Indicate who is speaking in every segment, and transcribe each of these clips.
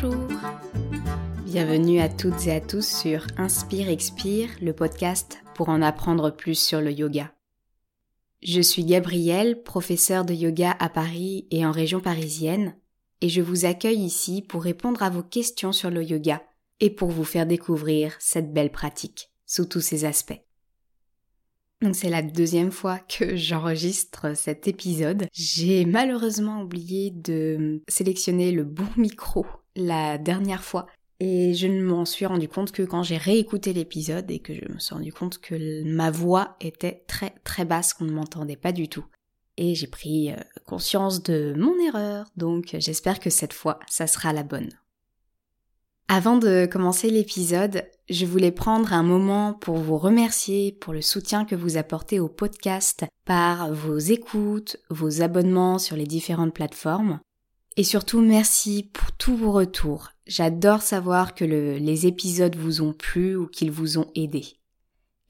Speaker 1: Bonjour Bienvenue à toutes et à tous sur Inspire Expire, le podcast pour en apprendre plus sur le yoga. Je suis Gabrielle, professeure de yoga à Paris et en région parisienne, et je vous accueille ici pour répondre à vos questions sur le yoga et pour vous faire découvrir cette belle pratique sous tous ses aspects. Donc c'est la deuxième fois que j'enregistre cet épisode. J'ai malheureusement oublié de sélectionner le bon micro la dernière fois et je ne m'en suis rendu compte que quand j'ai réécouté l'épisode et que je me suis rendu compte que ma voix était très très basse, qu'on ne m'entendait pas du tout. Et j'ai pris euh, conscience de mon erreur, donc j'espère que cette fois ça sera la bonne. Avant de commencer l'épisode, je voulais prendre un moment pour vous remercier pour le soutien que vous apportez au podcast par vos écoutes, vos abonnements sur les différentes plateformes. Et surtout, merci pour tous vos retours. J'adore savoir que les épisodes vous ont plu ou qu'ils vous ont aidé.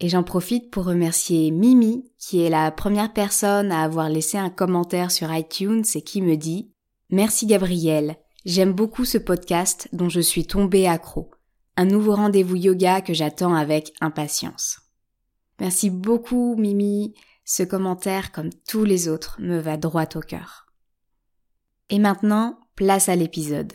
Speaker 1: Et j'en profite pour remercier Mimi, qui est la première personne à avoir laissé un commentaire sur iTunes et qui me dit Merci Gabriel, j'aime beaucoup ce podcast dont je suis tombée accro un nouveau rendez-vous yoga que j'attends avec impatience. Merci beaucoup Mimi, ce commentaire comme tous les autres me va droit au cœur. Et maintenant, place à l'épisode.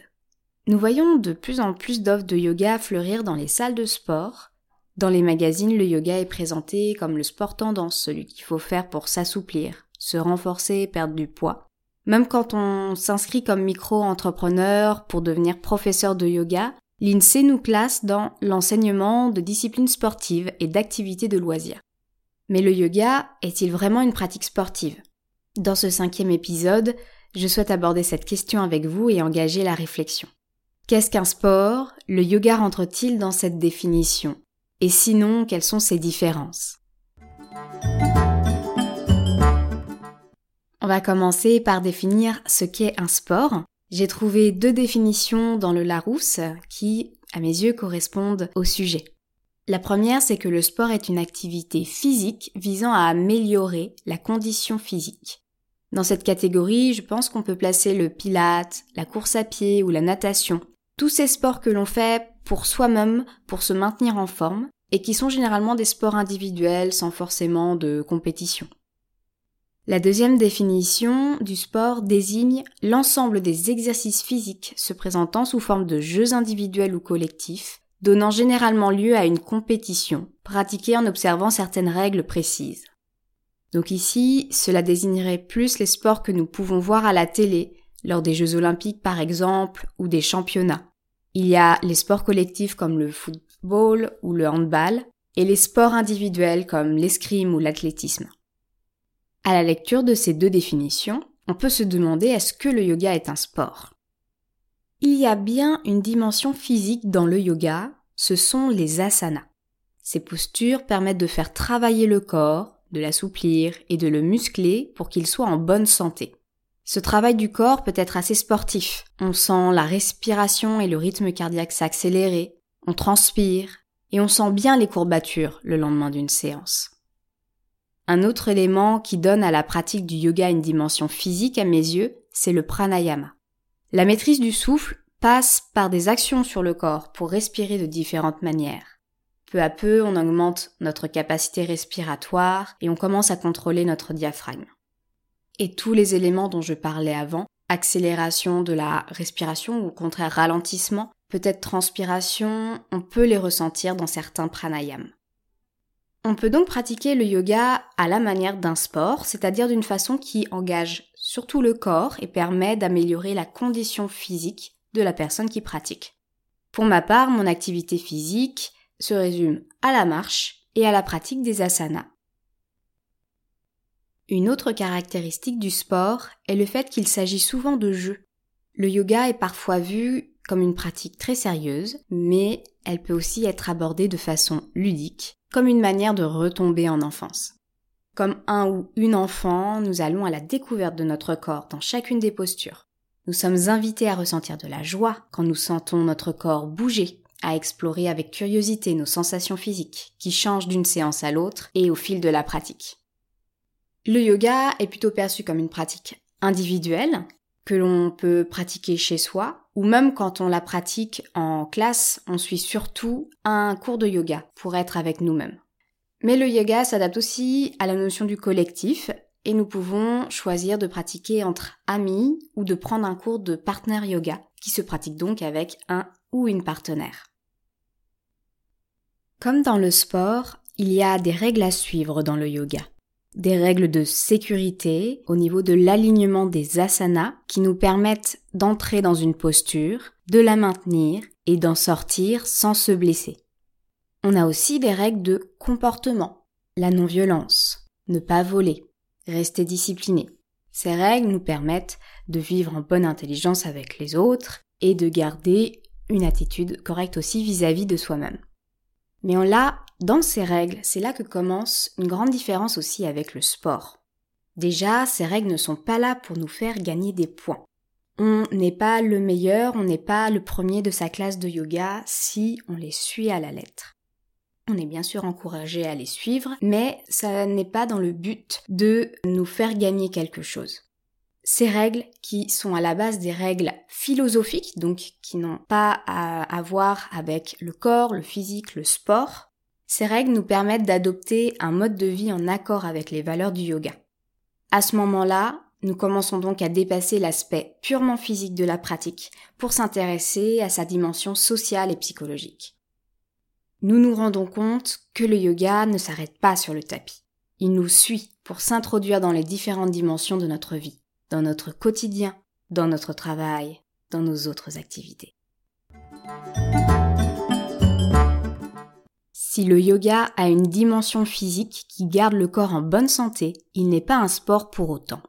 Speaker 1: Nous voyons de plus en plus d'offres de yoga fleurir dans les salles de sport. Dans les magazines, le yoga est présenté comme le sport tendance, celui qu'il faut faire pour s'assouplir, se renforcer perdre du poids. Même quand on s'inscrit comme micro-entrepreneur pour devenir professeur de yoga, l'INSEE nous classe dans l'enseignement de disciplines sportives et d'activités de loisirs. Mais le yoga est-il vraiment une pratique sportive? Dans ce cinquième épisode, je souhaite aborder cette question avec vous et engager la réflexion. Qu'est-ce qu'un sport? Le yoga rentre-t-il dans cette définition? Et sinon, quelles sont ses différences? On va commencer par définir ce qu'est un sport. J'ai trouvé deux définitions dans le Larousse qui, à mes yeux, correspondent au sujet. La première, c'est que le sport est une activité physique visant à améliorer la condition physique. Dans cette catégorie, je pense qu'on peut placer le pilate, la course à pied ou la natation. Tous ces sports que l'on fait pour soi-même, pour se maintenir en forme, et qui sont généralement des sports individuels sans forcément de compétition. La deuxième définition du sport désigne l'ensemble des exercices physiques se présentant sous forme de jeux individuels ou collectifs, donnant généralement lieu à une compétition, pratiquée en observant certaines règles précises. Donc ici, cela désignerait plus les sports que nous pouvons voir à la télé, lors des Jeux olympiques par exemple, ou des championnats. Il y a les sports collectifs comme le football ou le handball, et les sports individuels comme l'escrime ou l'athlétisme. À la lecture de ces deux définitions, on peut se demander est-ce que le yoga est un sport? Il y a bien une dimension physique dans le yoga, ce sont les asanas. Ces postures permettent de faire travailler le corps, de l'assouplir et de le muscler pour qu'il soit en bonne santé. Ce travail du corps peut être assez sportif. On sent la respiration et le rythme cardiaque s'accélérer, on transpire, et on sent bien les courbatures le lendemain d'une séance. Un autre élément qui donne à la pratique du yoga une dimension physique à mes yeux, c'est le pranayama. La maîtrise du souffle passe par des actions sur le corps pour respirer de différentes manières. Peu à peu, on augmente notre capacité respiratoire et on commence à contrôler notre diaphragme. Et tous les éléments dont je parlais avant, accélération de la respiration ou au contraire ralentissement, peut-être transpiration, on peut les ressentir dans certains pranayams. On peut donc pratiquer le yoga à la manière d'un sport, c'est-à-dire d'une façon qui engage surtout le corps et permet d'améliorer la condition physique de la personne qui pratique. Pour ma part, mon activité physique se résume à la marche et à la pratique des asanas. Une autre caractéristique du sport est le fait qu'il s'agit souvent de jeux. Le yoga est parfois vu comme une pratique très sérieuse, mais elle peut aussi être abordée de façon ludique comme une manière de retomber en enfance. Comme un ou une enfant, nous allons à la découverte de notre corps dans chacune des postures. Nous sommes invités à ressentir de la joie quand nous sentons notre corps bouger, à explorer avec curiosité nos sensations physiques, qui changent d'une séance à l'autre et au fil de la pratique. Le yoga est plutôt perçu comme une pratique individuelle, que l'on peut pratiquer chez soi, ou même quand on la pratique en classe, on suit surtout un cours de yoga pour être avec nous-mêmes. Mais le yoga s'adapte aussi à la notion du collectif, et nous pouvons choisir de pratiquer entre amis ou de prendre un cours de partner yoga, qui se pratique donc avec un ou une partenaire. Comme dans le sport, il y a des règles à suivre dans le yoga des règles de sécurité au niveau de l'alignement des asanas qui nous permettent d'entrer dans une posture, de la maintenir et d'en sortir sans se blesser. On a aussi des règles de comportement, la non-violence, ne pas voler, rester discipliné. Ces règles nous permettent de vivre en bonne intelligence avec les autres et de garder une attitude correcte aussi vis-à-vis de soi-même. Mais on l'a dans ces règles, c'est là que commence une grande différence aussi avec le sport. Déjà, ces règles ne sont pas là pour nous faire gagner des points. On n'est pas le meilleur, on n'est pas le premier de sa classe de yoga si on les suit à la lettre. On est bien sûr encouragé à les suivre, mais ça n'est pas dans le but de nous faire gagner quelque chose. Ces règles, qui sont à la base des règles philosophiques, donc qui n'ont pas à voir avec le corps, le physique, le sport, ces règles nous permettent d'adopter un mode de vie en accord avec les valeurs du yoga. À ce moment-là, nous commençons donc à dépasser l'aspect purement physique de la pratique pour s'intéresser à sa dimension sociale et psychologique. Nous nous rendons compte que le yoga ne s'arrête pas sur le tapis. Il nous suit pour s'introduire dans les différentes dimensions de notre vie, dans notre quotidien, dans notre travail, dans nos autres activités. Si le yoga a une dimension physique qui garde le corps en bonne santé, il n'est pas un sport pour autant.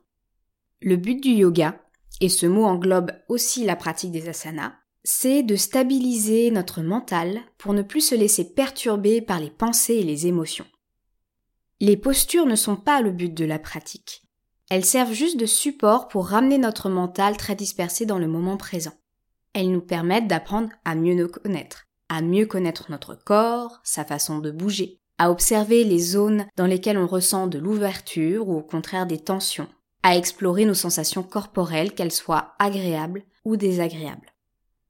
Speaker 1: Le but du yoga, et ce mot englobe aussi la pratique des asanas, c'est de stabiliser notre mental pour ne plus se laisser perturber par les pensées et les émotions. Les postures ne sont pas le but de la pratique. Elles servent juste de support pour ramener notre mental très dispersé dans le moment présent. Elles nous permettent d'apprendre à mieux nous connaître, à mieux connaître notre corps, sa façon de bouger, à observer les zones dans lesquelles on ressent de l'ouverture ou au contraire des tensions, à explorer nos sensations corporelles, qu'elles soient agréables ou désagréables.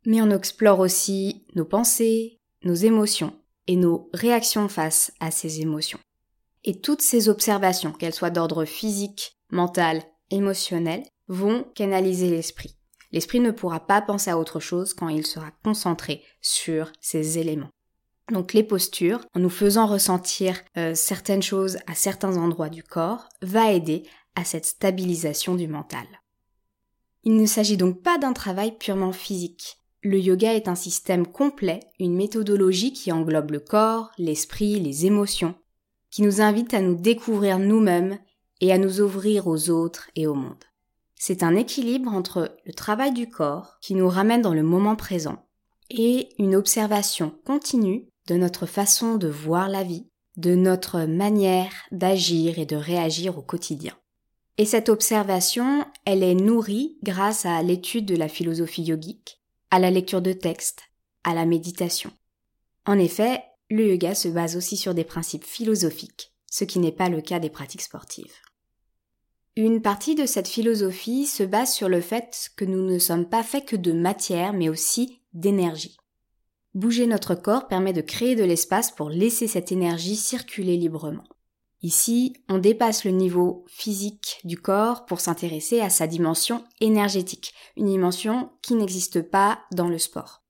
Speaker 1: Mais on explore aussi nos pensées, nos émotions et nos réactions face à ces émotions. Et toutes ces observations, qu'elles soient d'ordre physique, mental, émotionnel, vont canaliser l'esprit. L'esprit ne pourra pas penser à autre chose quand il sera concentré sur ces éléments. Donc les postures, en nous faisant ressentir euh, certaines choses à certains endroits du corps, va aider à cette stabilisation du mental. Il ne s'agit donc pas d'un travail purement physique. Le yoga est un système complet, une méthodologie qui englobe le corps, l'esprit, les émotions, qui nous invite à nous découvrir nous-mêmes et à nous ouvrir aux autres et au monde. C'est un équilibre entre le travail du corps qui nous ramène dans le moment présent et une observation continue de notre façon de voir la vie, de notre manière d'agir et de réagir au quotidien. Et cette observation, elle est nourrie grâce à l'étude de la philosophie yogique, à la lecture de textes, à la méditation. En effet, le yoga se base aussi sur des principes philosophiques, ce qui n'est pas le cas des pratiques sportives. Une partie de cette philosophie se base sur le fait que nous ne sommes pas faits que de matière, mais aussi d'énergie. Bouger notre corps permet de créer de l'espace pour laisser cette énergie circuler librement. Ici, on dépasse le niveau physique du corps pour s'intéresser à sa dimension énergétique, une dimension qui n'existe pas dans le sport.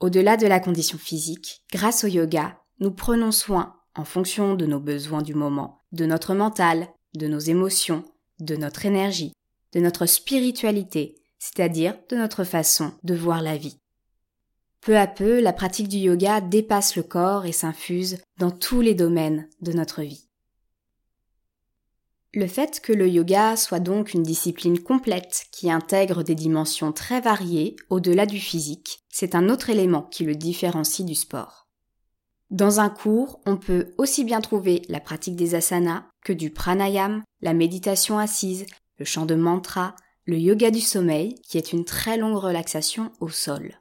Speaker 1: Au-delà de la condition physique, grâce au yoga, nous prenons soin, en fonction de nos besoins du moment, de notre mental, de nos émotions, de notre énergie, de notre spiritualité, c'est-à-dire de notre façon de voir la vie. Peu à peu, la pratique du yoga dépasse le corps et s'infuse dans tous les domaines de notre vie. Le fait que le yoga soit donc une discipline complète qui intègre des dimensions très variées au-delà du physique, c'est un autre élément qui le différencie du sport. Dans un cours, on peut aussi bien trouver la pratique des asanas que du pranayam, la méditation assise, le chant de mantra, le yoga du sommeil, qui est une très longue relaxation au sol.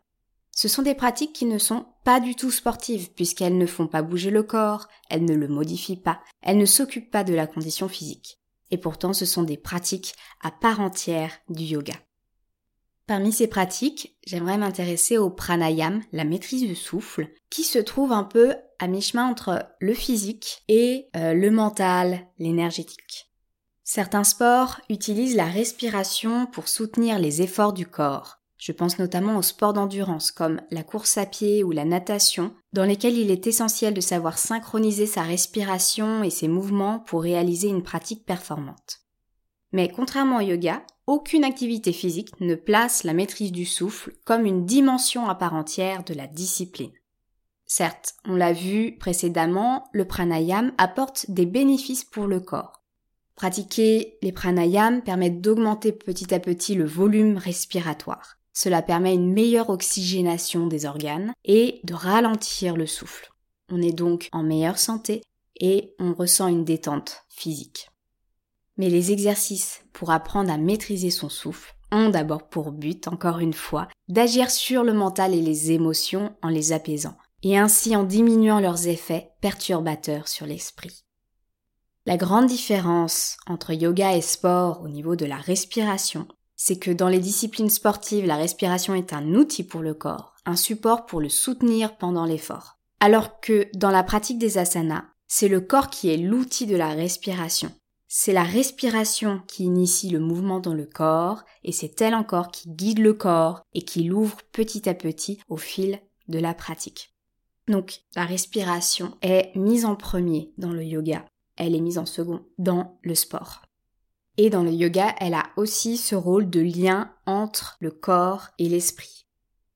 Speaker 1: Ce sont des pratiques qui ne sont pas du tout sportives, puisqu'elles ne font pas bouger le corps, elles ne le modifient pas, elles ne s'occupent pas de la condition physique. Et pourtant, ce sont des pratiques à part entière du yoga. Parmi ces pratiques, j'aimerais m'intéresser au pranayam, la maîtrise du souffle, qui se trouve un peu à mi-chemin entre le physique et euh, le mental, l'énergétique. Certains sports utilisent la respiration pour soutenir les efforts du corps. Je pense notamment aux sports d'endurance comme la course à pied ou la natation, dans lesquels il est essentiel de savoir synchroniser sa respiration et ses mouvements pour réaliser une pratique performante. Mais contrairement au yoga, aucune activité physique ne place la maîtrise du souffle comme une dimension à part entière de la discipline. Certes, on l'a vu précédemment, le pranayam apporte des bénéfices pour le corps. Pratiquer les pranayams permet d'augmenter petit à petit le volume respiratoire. Cela permet une meilleure oxygénation des organes et de ralentir le souffle. On est donc en meilleure santé et on ressent une détente physique. Mais les exercices pour apprendre à maîtriser son souffle ont d'abord pour but, encore une fois, d'agir sur le mental et les émotions en les apaisant, et ainsi en diminuant leurs effets perturbateurs sur l'esprit. La grande différence entre yoga et sport au niveau de la respiration, c'est que dans les disciplines sportives, la respiration est un outil pour le corps, un support pour le soutenir pendant l'effort. Alors que dans la pratique des asanas, c'est le corps qui est l'outil de la respiration. C'est la respiration qui initie le mouvement dans le corps et c'est elle encore qui guide le corps et qui l'ouvre petit à petit au fil de la pratique. Donc la respiration est mise en premier dans le yoga elle est mise en second dans le sport. Et dans le yoga, elle a aussi ce rôle de lien entre le corps et l'esprit.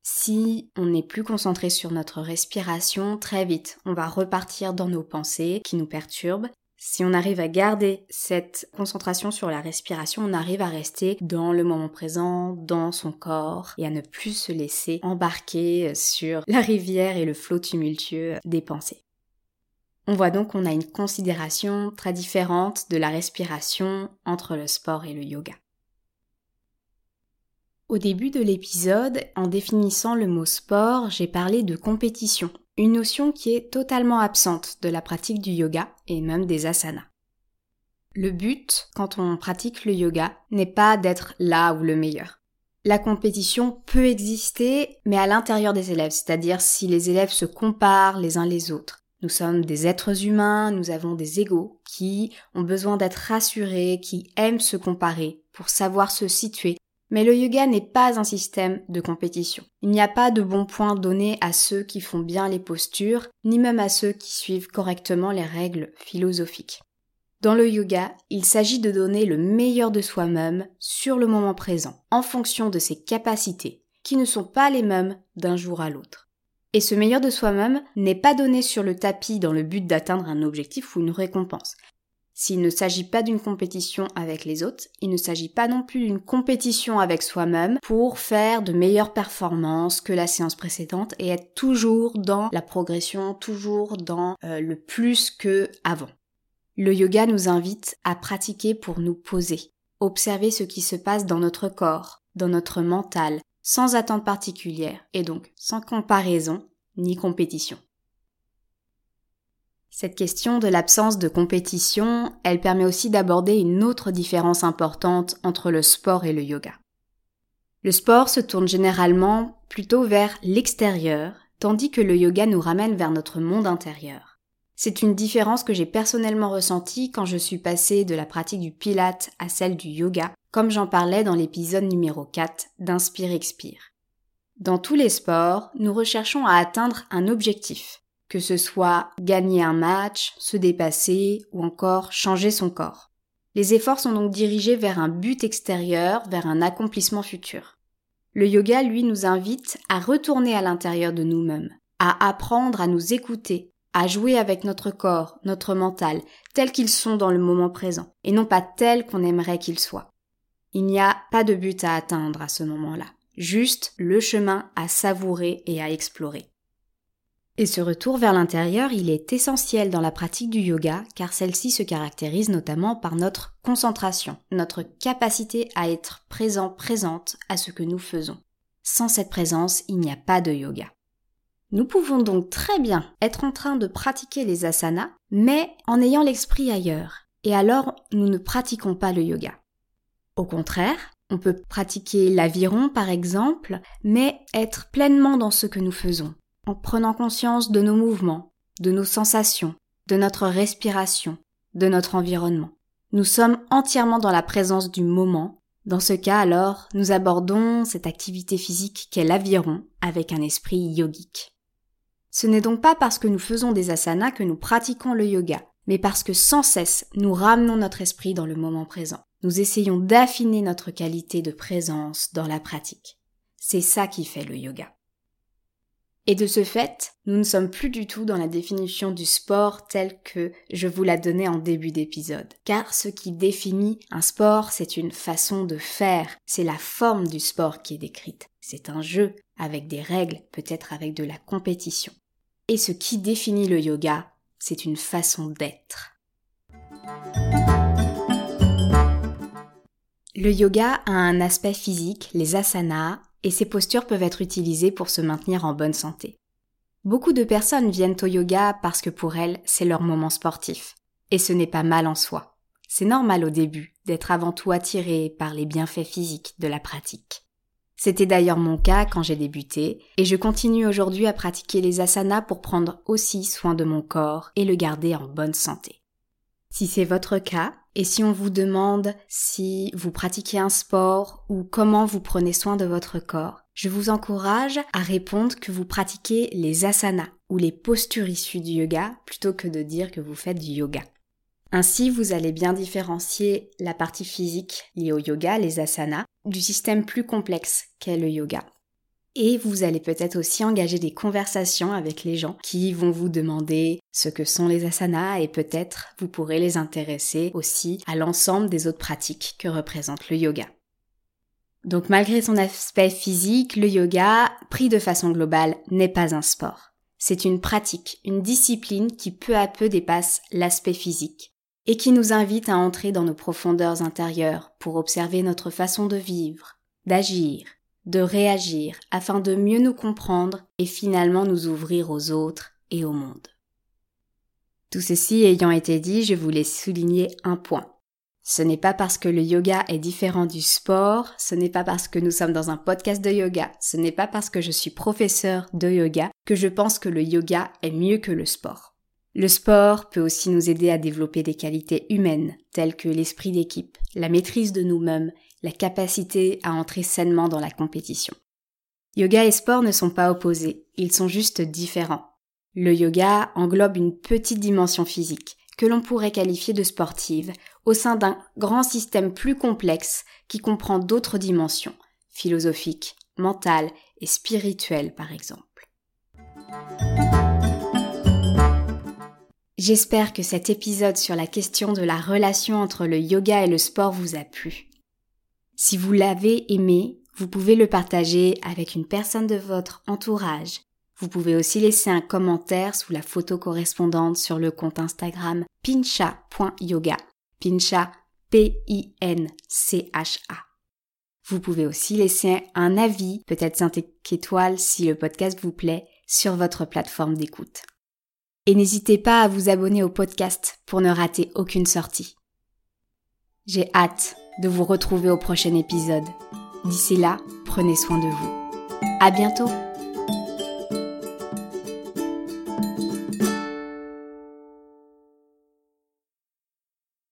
Speaker 1: Si on n'est plus concentré sur notre respiration, très vite, on va repartir dans nos pensées qui nous perturbent. Si on arrive à garder cette concentration sur la respiration, on arrive à rester dans le moment présent, dans son corps, et à ne plus se laisser embarquer sur la rivière et le flot tumultueux des pensées. On voit donc qu'on a une considération très différente de la respiration entre le sport et le yoga. Au début de l'épisode, en définissant le mot sport, j'ai parlé de compétition, une notion qui est totalement absente de la pratique du yoga et même des asanas. Le but, quand on pratique le yoga, n'est pas d'être là ou le meilleur. La compétition peut exister, mais à l'intérieur des élèves, c'est-à-dire si les élèves se comparent les uns les autres. Nous sommes des êtres humains, nous avons des égaux qui ont besoin d'être rassurés, qui aiment se comparer pour savoir se situer. Mais le yoga n'est pas un système de compétition. Il n'y a pas de bons points donnés à ceux qui font bien les postures, ni même à ceux qui suivent correctement les règles philosophiques. Dans le yoga, il s'agit de donner le meilleur de soi-même sur le moment présent, en fonction de ses capacités, qui ne sont pas les mêmes d'un jour à l'autre. Et ce meilleur de soi-même n'est pas donné sur le tapis dans le but d'atteindre un objectif ou une récompense. S'il ne s'agit pas d'une compétition avec les autres, il ne s'agit pas non plus d'une compétition avec soi-même pour faire de meilleures performances que la séance précédente et être toujours dans la progression, toujours dans euh, le plus que avant. Le yoga nous invite à pratiquer pour nous poser, observer ce qui se passe dans notre corps, dans notre mental, sans attente particulière et donc sans comparaison ni compétition. Cette question de l'absence de compétition, elle permet aussi d'aborder une autre différence importante entre le sport et le yoga. Le sport se tourne généralement plutôt vers l'extérieur, tandis que le yoga nous ramène vers notre monde intérieur. C'est une différence que j'ai personnellement ressentie quand je suis passée de la pratique du pilate à celle du yoga, comme j'en parlais dans l'épisode numéro 4 d'Inspire Expire. Dans tous les sports, nous recherchons à atteindre un objectif, que ce soit gagner un match, se dépasser ou encore changer son corps. Les efforts sont donc dirigés vers un but extérieur, vers un accomplissement futur. Le yoga, lui, nous invite à retourner à l'intérieur de nous-mêmes, à apprendre à nous écouter, à jouer avec notre corps, notre mental, tels qu'ils sont dans le moment présent, et non pas tels qu'on aimerait qu'ils soient. Il n'y a pas de but à atteindre à ce moment-là, juste le chemin à savourer et à explorer. Et ce retour vers l'intérieur, il est essentiel dans la pratique du yoga car celle-ci se caractérise notamment par notre concentration, notre capacité à être présent, présente à ce que nous faisons. Sans cette présence, il n'y a pas de yoga. Nous pouvons donc très bien être en train de pratiquer les asanas, mais en ayant l'esprit ailleurs, et alors nous ne pratiquons pas le yoga. Au contraire, On peut pratiquer l'aviron par exemple, mais être pleinement dans ce que nous faisons, en prenant conscience de nos mouvements, de nos sensations, de notre respiration, de notre environnement. Nous sommes entièrement dans la présence du moment. Dans ce cas alors, nous abordons cette activité physique qu'est l'aviron avec un esprit yogique. Ce n'est donc pas parce que nous faisons des asanas que nous pratiquons le yoga, mais parce que sans cesse nous ramenons notre esprit dans le moment présent. Nous essayons d'affiner notre qualité de présence dans la pratique. C'est ça qui fait le yoga. Et de ce fait, nous ne sommes plus du tout dans la définition du sport tel que je vous la donnais en début d'épisode. Car ce qui définit un sport, c'est une façon de faire, c'est la forme du sport qui est décrite. C'est un jeu avec des règles, peut-être avec de la compétition. Et ce qui définit le yoga, c'est une façon d'être. Le yoga a un aspect physique, les asanas, et ces postures peuvent être utilisées pour se maintenir en bonne santé. Beaucoup de personnes viennent au yoga parce que pour elles, c'est leur moment sportif. Et ce n'est pas mal en soi. C'est normal au début d'être avant tout attiré par les bienfaits physiques de la pratique. C'était d'ailleurs mon cas quand j'ai débuté, et je continue aujourd'hui à pratiquer les asanas pour prendre aussi soin de mon corps et le garder en bonne santé. Si c'est votre cas, et si on vous demande si vous pratiquez un sport ou comment vous prenez soin de votre corps, je vous encourage à répondre que vous pratiquez les asanas ou les postures issues du yoga plutôt que de dire que vous faites du yoga. Ainsi, vous allez bien différencier la partie physique liée au yoga, les asanas, du système plus complexe qu'est le yoga. Et vous allez peut-être aussi engager des conversations avec les gens qui vont vous demander ce que sont les asanas et peut-être vous pourrez les intéresser aussi à l'ensemble des autres pratiques que représente le yoga. Donc malgré son aspect physique, le yoga, pris de façon globale, n'est pas un sport. C'est une pratique, une discipline qui peu à peu dépasse l'aspect physique et qui nous invite à entrer dans nos profondeurs intérieures pour observer notre façon de vivre, d'agir, de réagir afin de mieux nous comprendre et finalement nous ouvrir aux autres et au monde. Tout ceci ayant été dit, je voulais souligner un point. Ce n'est pas parce que le yoga est différent du sport, ce n'est pas parce que nous sommes dans un podcast de yoga, ce n'est pas parce que je suis professeur de yoga que je pense que le yoga est mieux que le sport. Le sport peut aussi nous aider à développer des qualités humaines telles que l'esprit d'équipe, la maîtrise de nous-mêmes la capacité à entrer sainement dans la compétition. Yoga et sport ne sont pas opposés, ils sont juste différents. Le yoga englobe une petite dimension physique, que l'on pourrait qualifier de sportive, au sein d'un grand système plus complexe qui comprend d'autres dimensions, philosophiques, mentales et spirituelles par exemple. J'espère que cet épisode sur la question de la relation entre le yoga et le sport vous a plu. Si vous l'avez aimé, vous pouvez le partager avec une personne de votre entourage. Vous pouvez aussi laisser un commentaire sous la photo correspondante sur le compte Instagram pincha.yoga. Pincha, P-I-N-C-H-A. Vous pouvez aussi laisser un avis, peut-être 5 étoiles si le podcast vous plaît, sur votre plateforme d'écoute. Et n'hésitez pas à vous abonner au podcast pour ne rater aucune sortie. J'ai hâte de vous retrouver au prochain épisode. D'ici là, prenez soin de vous. À bientôt!